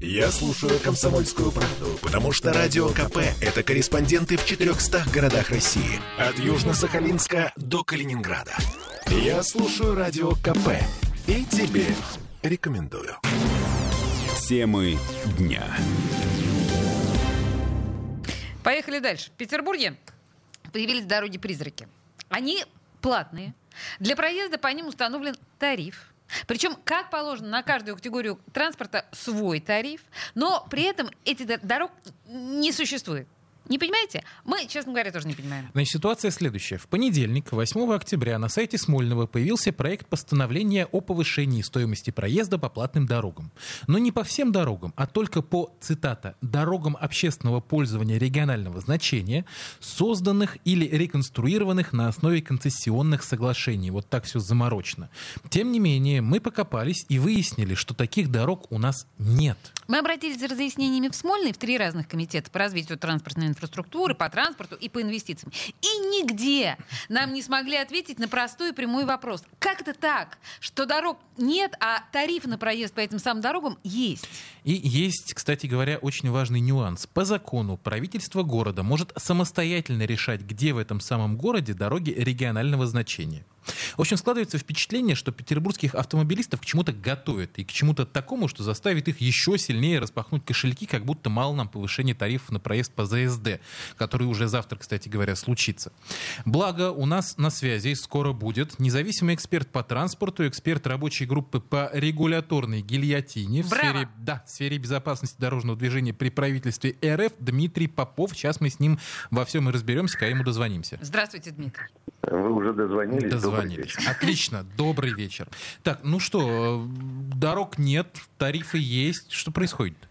Я слушаю «Комсомольскую правду», потому что «Радио КП» — это корреспонденты в 400 городах России. От Южно-Сахалинска до Калининграда. Я слушаю «Радио КП» и тебе рекомендую. Темы дня. Поехали дальше. В Петербурге появились дороги-призраки. Они платные. Для проезда по ним установлен тариф. Причем, как положено, на каждую категорию транспорта свой тариф, но при этом этих дорог не существует. Не понимаете? Мы, честно говоря, тоже не понимаем. Значит, ситуация следующая. В понедельник, 8 октября, на сайте Смольного появился проект постановления о повышении стоимости проезда по платным дорогам. Но не по всем дорогам, а только по, цитата, «дорогам общественного пользования регионального значения, созданных или реконструированных на основе концессионных соглашений». Вот так все заморочено. Тем не менее, мы покопались и выяснили, что таких дорог у нас нет. Мы обратились за разъяснениями в Смольный в три разных комитета по развитию транспортной инфраструктуры, по транспорту и по инвестициям. И нигде нам не смогли ответить на простой и прямой вопрос. Как это так, что дорог нет, а тариф на проезд по этим самым дорогам есть? И есть, кстати говоря, очень важный нюанс. По закону правительство города может самостоятельно решать, где в этом самом городе дороги регионального значения. В общем, складывается впечатление, что петербургских автомобилистов к чему-то готовят и к чему-то такому, что заставит их еще сильнее распахнуть кошельки, как будто мало нам повышения тарифов на проезд по ЗСД, который уже завтра, кстати говоря, случится. Благо, у нас на связи скоро будет независимый эксперт по транспорту, эксперт рабочей группы по регуляторной гильотине в сфере, да, в сфере безопасности дорожного движения при правительстве РФ Дмитрий Попов. Сейчас мы с ним во всем и разберемся, когда ему дозвонимся. Здравствуйте, Дмитрий. Вы уже дозвонились? Дозвонились. Отлично. Добрый вечер. Так, ну что, дорог нет, тарифы есть. Что происходит?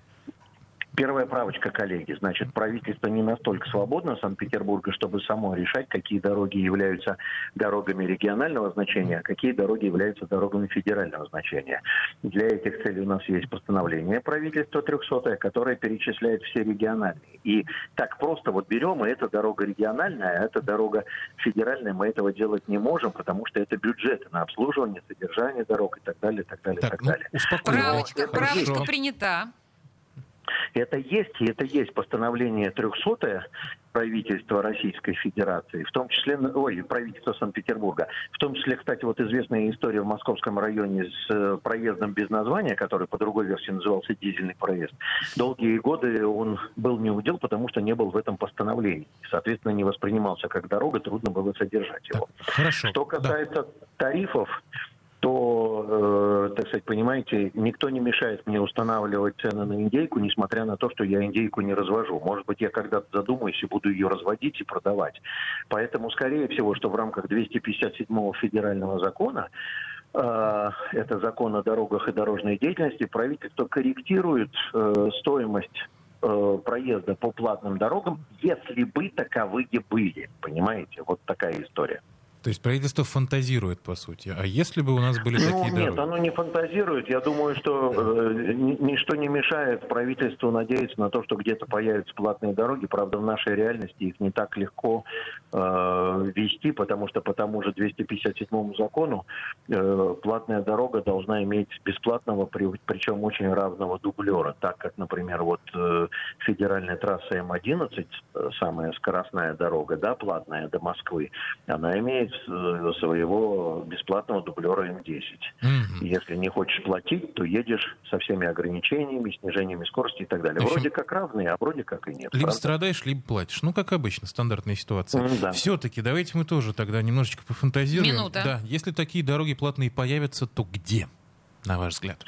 Первая правочка, коллеги. Значит, правительство не настолько свободно Санкт-Петербурга, чтобы само решать, какие дороги являются дорогами регионального значения, а какие дороги являются дорогами федерального значения. Для этих целей у нас есть постановление правительства 300 которое перечисляет все региональные. И так просто вот берем, и эта дорога региональная, а эта дорога федеральная, мы этого делать не можем, потому что это бюджеты на обслуживание, содержание дорог и так далее, и так далее, так, так ну, далее. Правочка, правочка принята. Это есть, и это есть постановление 300 правительства Российской Федерации, в том числе, ой, правительства Санкт-Петербурга. В том числе, кстати, вот известная история в московском районе с э, проездом без названия, который по другой версии назывался дизельный проезд. Долгие годы он был не удел, потому что не был в этом постановлении. Соответственно, не воспринимался как дорога, трудно было содержать его. Так, хорошо. Что касается да. тарифов, то, э, так сказать, понимаете, никто не мешает мне устанавливать цены на индейку, несмотря на то, что я индейку не развожу. Может быть, я когда-то задумаюсь и буду ее разводить и продавать. Поэтому, скорее всего, что в рамках 257-го федерального закона э, это закон о дорогах и дорожной деятельности, правительство корректирует э, стоимость э, проезда по платным дорогам, если бы таковые были. Понимаете? Вот такая история. То есть правительство фантазирует, по сути. А если бы у нас были ну, такие нет, дороги? оно не фантазирует. Я думаю, что э, ничто не мешает правительству надеяться на то, что где-то появятся платные дороги. Правда, в нашей реальности их не так легко э, вести, потому что по тому же 257 закону э, платная дорога должна иметь бесплатного, причем очень равного дублера. Так как, например, вот э, федеральная трасса М11, э, самая скоростная дорога, да, платная до Москвы, она имеет своего бесплатного дублера М10. Угу. Если не хочешь платить, то едешь со всеми ограничениями, снижениями скорости и так далее. общем, вроде как равные, а вроде как и нет. Либо правда? страдаешь, либо платишь. Ну, как обычно, стандартная ситуация. Mm, да. Все-таки давайте мы тоже тогда немножечко пофантазируем. Минута. Да, если такие дороги платные появятся, то где, на ваш взгляд?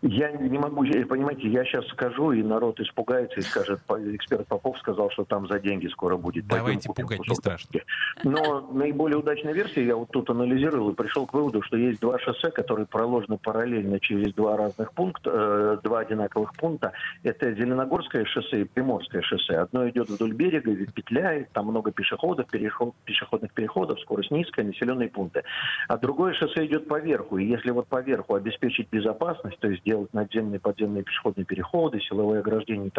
Я не могу, понимаете, я сейчас скажу, и народ испугается и скажет, эксперт Попов сказал, что там за деньги скоро будет. Давайте пугать, не страшно. Но наиболее удачная версия, я вот тут анализировал и пришел к выводу, что есть два шоссе, которые проложены параллельно через два разных пункта, э, два одинаковых пункта. Это Зеленогорское шоссе и Приморское шоссе. Одно идет вдоль берега, петляет, там много пешеходов, переход, пешеходных переходов, скорость низкая, населенные пункты. А другое шоссе идет по верху. И если вот по верху обеспечить безопасность, то есть делать надземные подземные пешеходные переходы, силовые ограждения и так